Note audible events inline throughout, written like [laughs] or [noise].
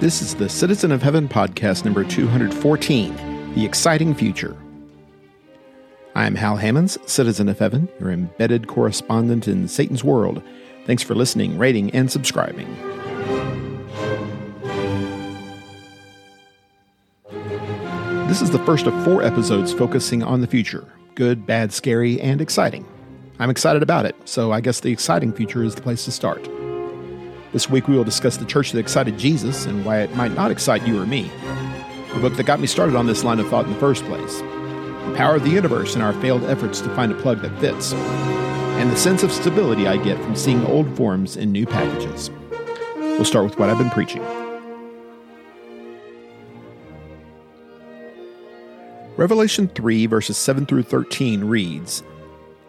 This is the Citizen of Heaven podcast number 214 The Exciting Future. I'm Hal Hammons, Citizen of Heaven, your embedded correspondent in Satan's world. Thanks for listening, rating, and subscribing. This is the first of four episodes focusing on the future good, bad, scary, and exciting. I'm excited about it, so I guess the exciting future is the place to start. This week we will discuss the church that excited Jesus and why it might not excite you or me. The book that got me started on this line of thought in the first place. The power of the universe and our failed efforts to find a plug that fits. And the sense of stability I get from seeing old forms in new packages. We'll start with what I've been preaching. Revelation 3, verses 7 through 13 reads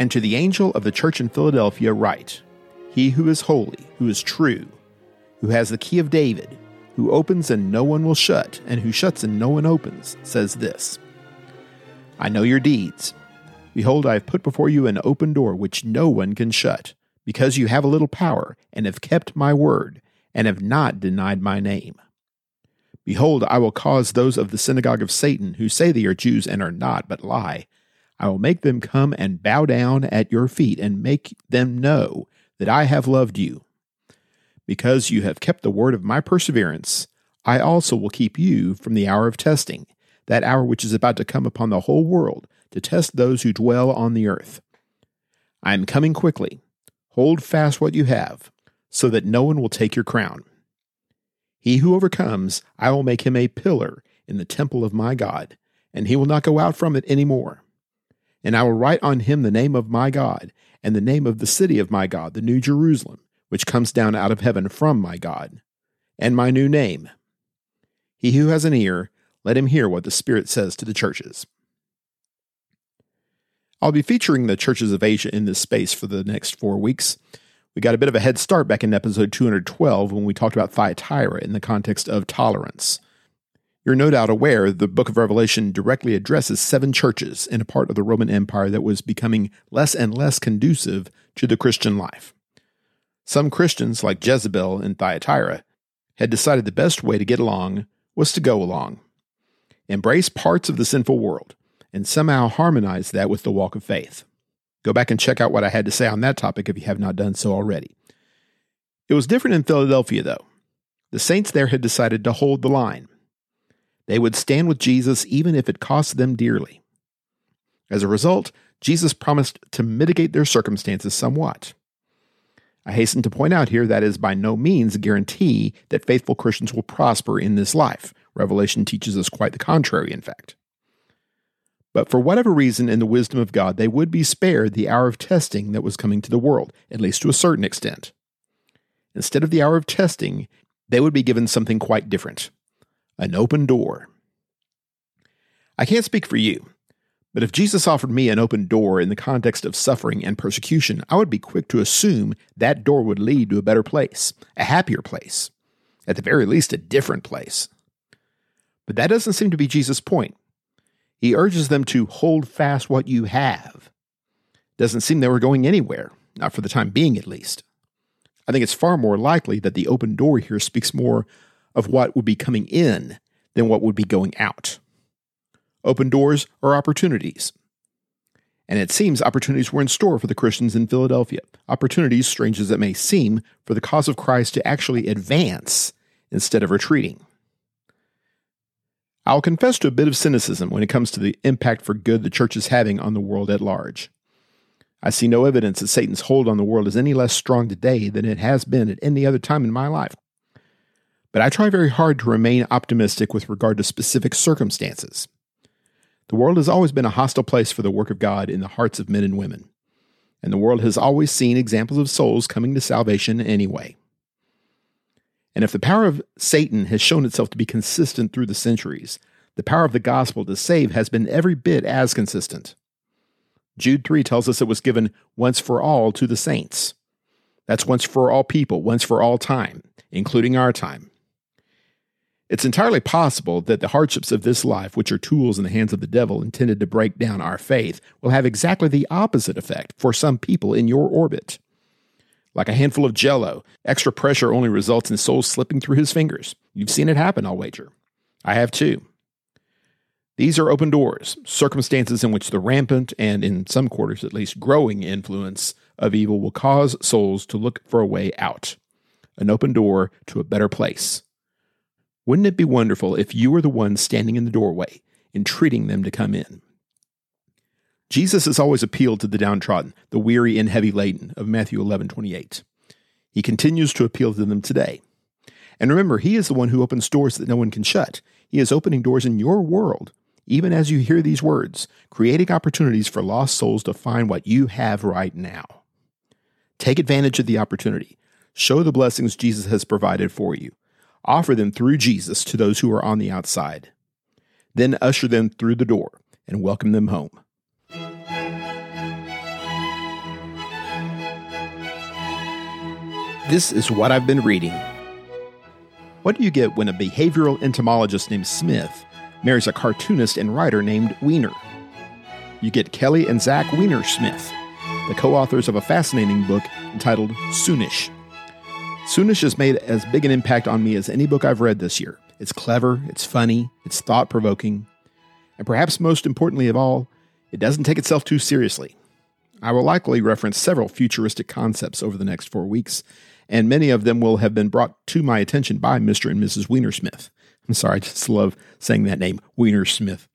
And to the angel of the church in Philadelphia write, He who is holy, who is true, who has the key of David, who opens and no one will shut, and who shuts and no one opens, says this I know your deeds. Behold, I have put before you an open door which no one can shut, because you have a little power, and have kept my word, and have not denied my name. Behold, I will cause those of the synagogue of Satan, who say they are Jews and are not, but lie, I will make them come and bow down at your feet, and make them know that I have loved you. Because you have kept the word of my perseverance, I also will keep you from the hour of testing, that hour which is about to come upon the whole world, to test those who dwell on the earth. I am coming quickly. Hold fast what you have, so that no one will take your crown. He who overcomes, I will make him a pillar in the temple of my God, and he will not go out from it any more. And I will write on him the name of my God, and the name of the city of my God, the New Jerusalem, which comes down out of heaven from my God, and my new name. He who has an ear, let him hear what the Spirit says to the churches. I'll be featuring the churches of Asia in this space for the next four weeks. We got a bit of a head start back in episode 212 when we talked about Thyatira in the context of tolerance. You're no doubt aware the book of Revelation directly addresses seven churches in a part of the Roman Empire that was becoming less and less conducive to the Christian life. Some Christians, like Jezebel in Thyatira, had decided the best way to get along was to go along, embrace parts of the sinful world, and somehow harmonize that with the walk of faith. Go back and check out what I had to say on that topic if you have not done so already. It was different in Philadelphia, though. The saints there had decided to hold the line. They would stand with Jesus even if it cost them dearly. As a result, Jesus promised to mitigate their circumstances somewhat. I hasten to point out here that is by no means a guarantee that faithful Christians will prosper in this life. Revelation teaches us quite the contrary, in fact. But for whatever reason, in the wisdom of God, they would be spared the hour of testing that was coming to the world, at least to a certain extent. Instead of the hour of testing, they would be given something quite different an open door. I can't speak for you, but if Jesus offered me an open door in the context of suffering and persecution, I would be quick to assume that door would lead to a better place, a happier place, at the very least, a different place. But that doesn't seem to be Jesus' point. He urges them to hold fast what you have. Doesn't seem they were going anywhere, not for the time being at least. I think it's far more likely that the open door here speaks more of what would be coming in than what would be going out. Open doors are opportunities. And it seems opportunities were in store for the Christians in Philadelphia. Opportunities, strange as it may seem, for the cause of Christ to actually advance instead of retreating. I'll confess to a bit of cynicism when it comes to the impact for good the church is having on the world at large. I see no evidence that Satan's hold on the world is any less strong today than it has been at any other time in my life. But I try very hard to remain optimistic with regard to specific circumstances. The world has always been a hostile place for the work of God in the hearts of men and women, and the world has always seen examples of souls coming to salvation anyway. And if the power of Satan has shown itself to be consistent through the centuries, the power of the gospel to save has been every bit as consistent. Jude 3 tells us it was given once for all to the saints. That's once for all people, once for all time, including our time. It's entirely possible that the hardships of this life, which are tools in the hands of the devil intended to break down our faith, will have exactly the opposite effect for some people in your orbit. Like a handful of jello, extra pressure only results in souls slipping through his fingers. You've seen it happen, I'll wager. I have too. These are open doors, circumstances in which the rampant and, in some quarters at least, growing influence of evil will cause souls to look for a way out, an open door to a better place. Wouldn't it be wonderful if you were the one standing in the doorway, entreating them to come in? Jesus has always appealed to the downtrodden, the weary and heavy laden of Matthew 11 28. He continues to appeal to them today. And remember, He is the one who opens doors that no one can shut. He is opening doors in your world even as you hear these words, creating opportunities for lost souls to find what you have right now. Take advantage of the opportunity. Show the blessings Jesus has provided for you. Offer them through Jesus to those who are on the outside. Then usher them through the door and welcome them home. This is what I've been reading. What do you get when a behavioral entomologist named Smith marries a cartoonist and writer named Weiner. You get Kelly and Zach Weinersmith, the co authors of a fascinating book entitled Soonish. Soonish has made as big an impact on me as any book I've read this year. It's clever, it's funny, it's thought provoking, and perhaps most importantly of all, it doesn't take itself too seriously. I will likely reference several futuristic concepts over the next four weeks, and many of them will have been brought to my attention by Mr. and Mrs. Weinersmith. [laughs] I'm sorry, I just love saying that name, Weinersmith.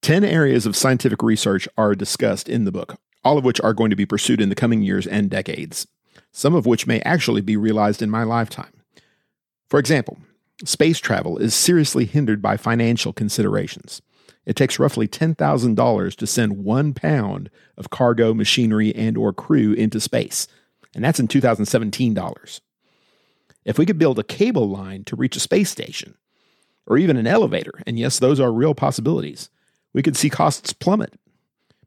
Ten areas of scientific research are discussed in the book, all of which are going to be pursued in the coming years and decades, some of which may actually be realized in my lifetime. For example, space travel is seriously hindered by financial considerations. It takes roughly $10,000 to send one pound of cargo, machinery, and or crew into space, and that's in 2017 dollars. If we could build a cable line to reach a space station, or even an elevator, and yes, those are real possibilities, we could see costs plummet.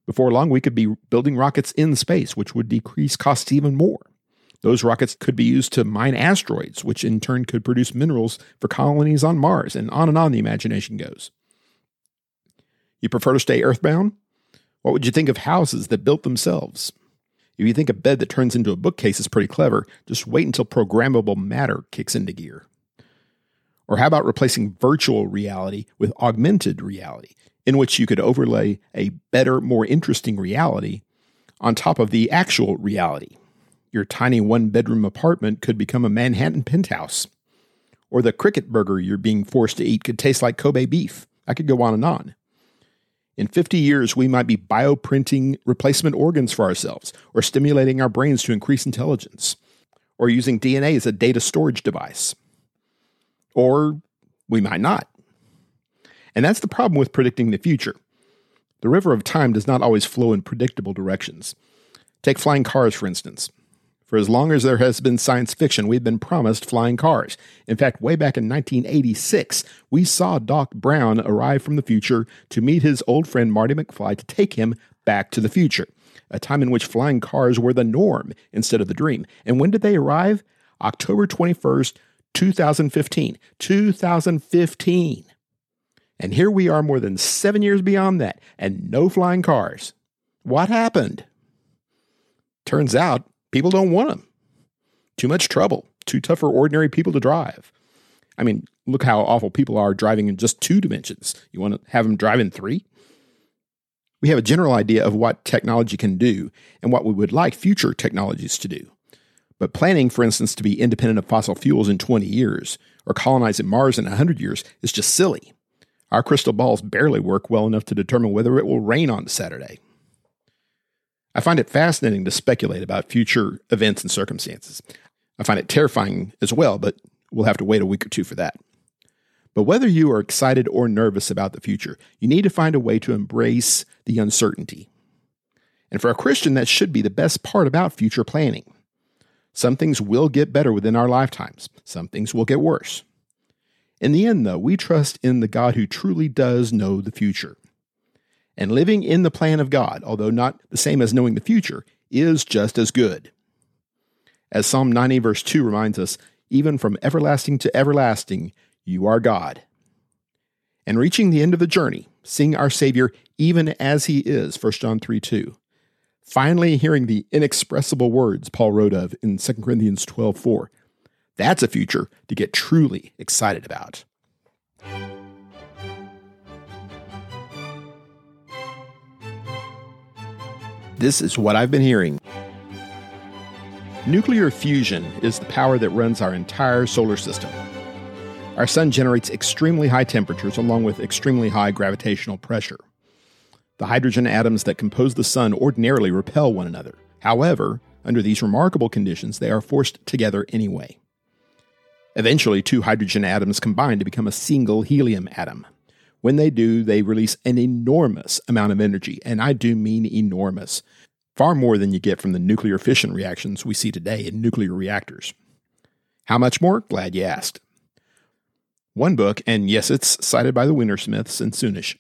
Before long, we could be building rockets in space, which would decrease costs even more. Those rockets could be used to mine asteroids, which in turn could produce minerals for colonies on Mars, and on and on the imagination goes. You prefer to stay earthbound? What would you think of houses that built themselves? If you think a bed that turns into a bookcase is pretty clever, just wait until programmable matter kicks into gear. Or how about replacing virtual reality with augmented reality, in which you could overlay a better, more interesting reality on top of the actual reality? Your tiny one bedroom apartment could become a Manhattan penthouse. Or the cricket burger you're being forced to eat could taste like Kobe beef. I could go on and on. In 50 years, we might be bioprinting replacement organs for ourselves, or stimulating our brains to increase intelligence, or using DNA as a data storage device. Or we might not. And that's the problem with predicting the future. The river of time does not always flow in predictable directions. Take flying cars, for instance. For as long as there has been science fiction, we've been promised flying cars. In fact, way back in 1986, we saw Doc Brown arrive from the future to meet his old friend Marty McFly to take him back to the future, a time in which flying cars were the norm instead of the dream. And when did they arrive? October 21st, 2015. 2015. And here we are more than seven years beyond that, and no flying cars. What happened? Turns out People don't want them. Too much trouble. Too tough for ordinary people to drive. I mean, look how awful people are driving in just two dimensions. You want to have them drive in three? We have a general idea of what technology can do and what we would like future technologies to do. But planning, for instance, to be independent of fossil fuels in 20 years or colonizing Mars in 100 years is just silly. Our crystal balls barely work well enough to determine whether it will rain on Saturday. I find it fascinating to speculate about future events and circumstances. I find it terrifying as well, but we'll have to wait a week or two for that. But whether you are excited or nervous about the future, you need to find a way to embrace the uncertainty. And for a Christian, that should be the best part about future planning. Some things will get better within our lifetimes, some things will get worse. In the end, though, we trust in the God who truly does know the future. And living in the plan of God, although not the same as knowing the future, is just as good. As Psalm 90, verse 2 reminds us, even from everlasting to everlasting, you are God. And reaching the end of the journey, seeing our Savior even as he is, 1 John 3 2. finally hearing the inexpressible words Paul wrote of in 2 Corinthians 12 4. That's a future to get truly excited about. This is what I've been hearing. Nuclear fusion is the power that runs our entire solar system. Our sun generates extremely high temperatures along with extremely high gravitational pressure. The hydrogen atoms that compose the sun ordinarily repel one another. However, under these remarkable conditions, they are forced together anyway. Eventually, two hydrogen atoms combine to become a single helium atom. When they do, they release an enormous amount of energy, and I do mean enormous, far more than you get from the nuclear fission reactions we see today in nuclear reactors. How much more? Glad you asked. One book, and yes, it's cited by the Weinersmiths and Soonish,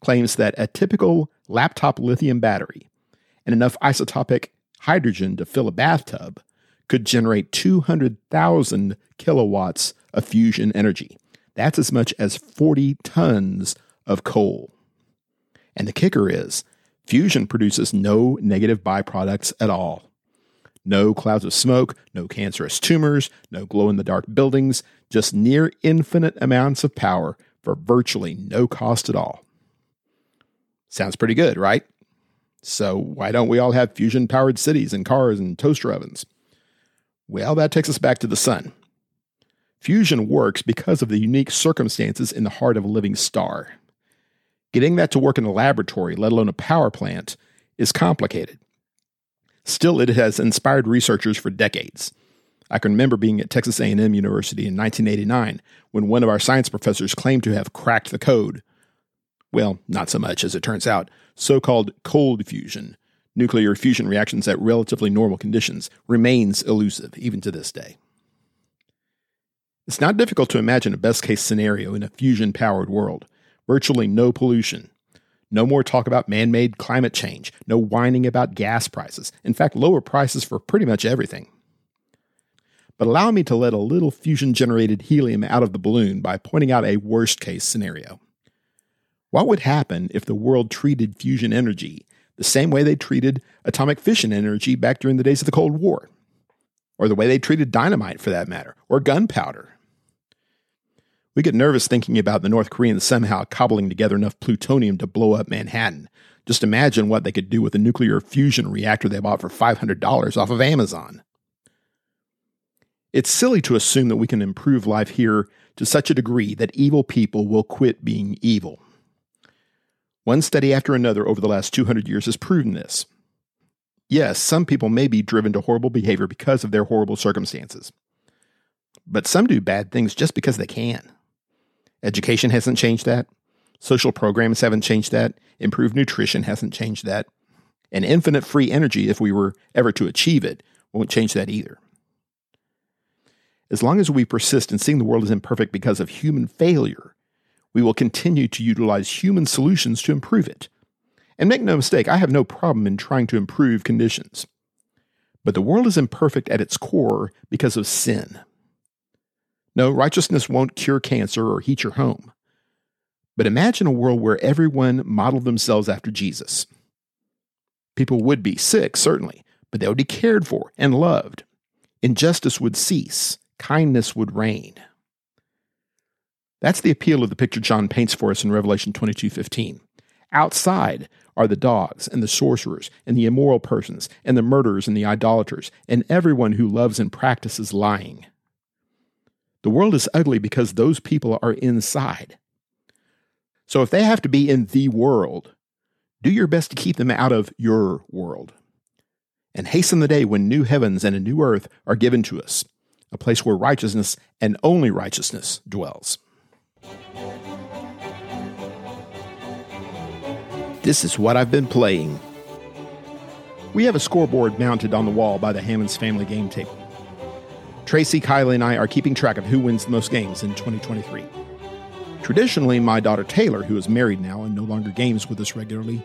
claims that a typical laptop lithium battery and enough isotopic hydrogen to fill a bathtub could generate 200,000 kilowatts of fusion energy. That's as much as 40 tons of coal. And the kicker is, fusion produces no negative byproducts at all. No clouds of smoke, no cancerous tumors, no glow in the dark buildings, just near infinite amounts of power for virtually no cost at all. Sounds pretty good, right? So, why don't we all have fusion powered cities and cars and toaster ovens? Well, that takes us back to the sun. Fusion works because of the unique circumstances in the heart of a living star. Getting that to work in a laboratory, let alone a power plant, is complicated. Still, it has inspired researchers for decades. I can remember being at Texas A&M University in 1989 when one of our science professors claimed to have cracked the code. Well, not so much as it turns out. So-called cold fusion, nuclear fusion reactions at relatively normal conditions, remains elusive even to this day. It's not difficult to imagine a best-case scenario in a fusion-powered world. Virtually no pollution, no more talk about man made climate change. No whining about gas prices. In fact, lower prices for pretty much everything. But allow me to let a little fusion generated helium out of the balloon by pointing out a worst case scenario. What would happen if the world treated fusion energy the same way they treated atomic fission energy back during the days of the Cold War? Or the way they treated dynamite, for that matter, or gunpowder? We get nervous thinking about the North Koreans somehow cobbling together enough plutonium to blow up Manhattan. Just imagine what they could do with a nuclear fusion reactor they bought for $500 off of Amazon. It's silly to assume that we can improve life here to such a degree that evil people will quit being evil. One study after another over the last 200 years has proven this. Yes, some people may be driven to horrible behavior because of their horrible circumstances. But some do bad things just because they can. Education hasn't changed that. Social programs haven't changed that. Improved nutrition hasn't changed that. And infinite free energy, if we were ever to achieve it, won't change that either. As long as we persist in seeing the world as imperfect because of human failure, we will continue to utilize human solutions to improve it. And make no mistake, I have no problem in trying to improve conditions. But the world is imperfect at its core because of sin. No, righteousness won't cure cancer or heat your home. But imagine a world where everyone modeled themselves after Jesus. People would be sick, certainly, but they would be cared for and loved. Injustice would cease, kindness would reign. That's the appeal of the picture John paints for us in Revelation 22:15. Outside are the dogs and the sorcerers and the immoral persons and the murderers and the idolaters and everyone who loves and practices lying. The world is ugly because those people are inside. So if they have to be in the world, do your best to keep them out of your world. And hasten the day when new heavens and a new earth are given to us, a place where righteousness and only righteousness dwells. This is what I've been playing. We have a scoreboard mounted on the wall by the Hammons family game table. Tracy, Kylie, and I are keeping track of who wins the most games in 2023. Traditionally, my daughter Taylor, who is married now and no longer games with us regularly,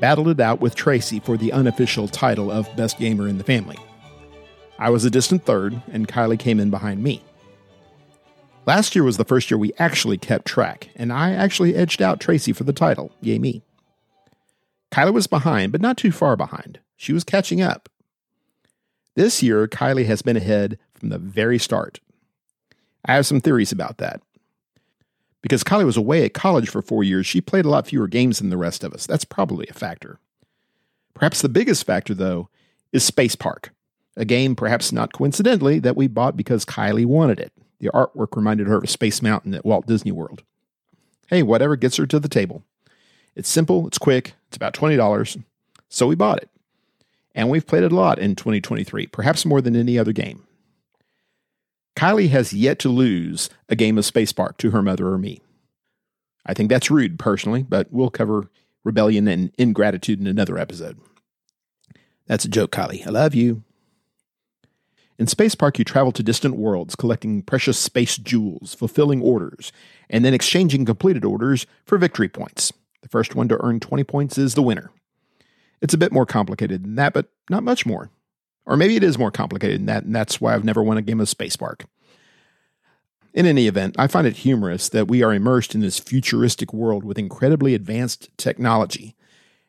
battled it out with Tracy for the unofficial title of Best Gamer in the family. I was a distant third, and Kylie came in behind me. Last year was the first year we actually kept track, and I actually edged out Tracy for the title. Yay me. Kylie was behind, but not too far behind. She was catching up. This year, Kylie has been ahead from the very start. I have some theories about that. Because Kylie was away at college for four years, she played a lot fewer games than the rest of us. That's probably a factor. Perhaps the biggest factor, though, is Space Park, a game, perhaps not coincidentally, that we bought because Kylie wanted it. The artwork reminded her of Space Mountain at Walt Disney World. Hey, whatever gets her to the table. It's simple, it's quick, it's about $20, so we bought it. And we've played it a lot in 2023, perhaps more than any other game. Kylie has yet to lose a game of Space Park to her mother or me. I think that's rude, personally, but we'll cover rebellion and ingratitude in another episode. That's a joke, Kylie. I love you. In Space Park, you travel to distant worlds, collecting precious space jewels, fulfilling orders, and then exchanging completed orders for victory points. The first one to earn 20 points is the winner. It's a bit more complicated than that, but not much more. Or maybe it is more complicated than that, and that's why I've never won a game of Space Park. In any event, I find it humorous that we are immersed in this futuristic world with incredibly advanced technology.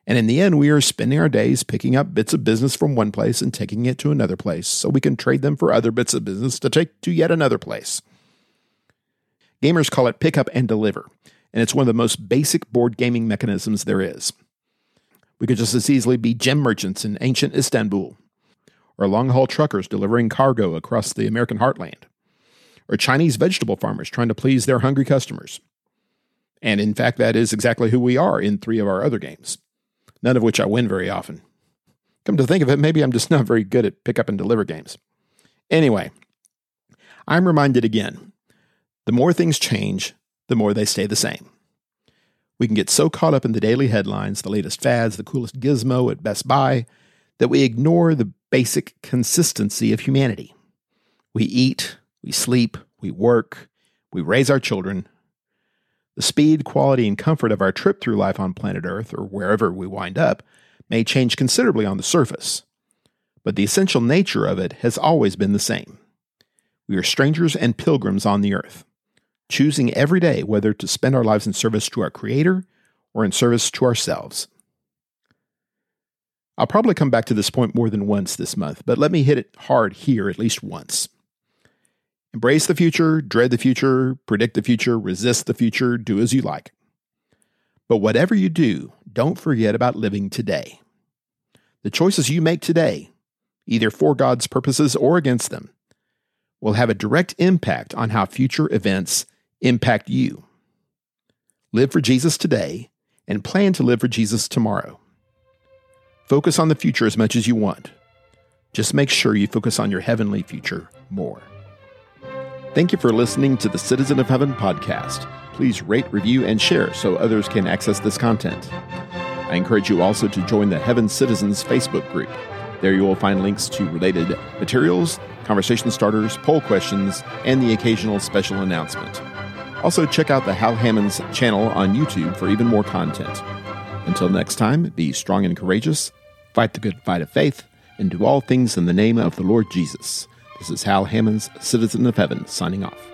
And in the end, we are spending our days picking up bits of business from one place and taking it to another place so we can trade them for other bits of business to take to yet another place. Gamers call it pick up and deliver, and it's one of the most basic board gaming mechanisms there is. We could just as easily be gem merchants in ancient Istanbul, or long haul truckers delivering cargo across the American heartland, or Chinese vegetable farmers trying to please their hungry customers. And in fact, that is exactly who we are in three of our other games, none of which I win very often. Come to think of it, maybe I'm just [laughs] not very good at pick up and deliver games. Anyway, I'm reminded again the more things change, the more they stay the same. We can get so caught up in the daily headlines, the latest fads, the coolest gizmo at Best Buy, that we ignore the basic consistency of humanity. We eat, we sleep, we work, we raise our children. The speed, quality, and comfort of our trip through life on planet Earth, or wherever we wind up, may change considerably on the surface, but the essential nature of it has always been the same. We are strangers and pilgrims on the earth choosing every day whether to spend our lives in service to our Creator or in service to ourselves. I'll probably come back to this point more than once this month, but let me hit it hard here at least once. Embrace the future, dread the future, predict the future, resist the future, do as you like. But whatever you do, don't forget about living today. The choices you make today, either for God's purposes or against them, will have a direct impact on how future events impact you. Live for Jesus today and plan to live for Jesus tomorrow. Focus on the future as much as you want. Just make sure you focus on your heavenly future more. Thank you for listening to the Citizen of Heaven podcast. Please rate, review, and share so others can access this content. I encourage you also to join the Heaven Citizens Facebook group. There you will find links to related materials, conversation starters, poll questions, and the occasional special announcement. Also, check out the Hal Hammons channel on YouTube for even more content. Until next time, be strong and courageous, fight the good fight of faith, and do all things in the name of the Lord Jesus. This is Hal Hammons, Citizen of Heaven, signing off.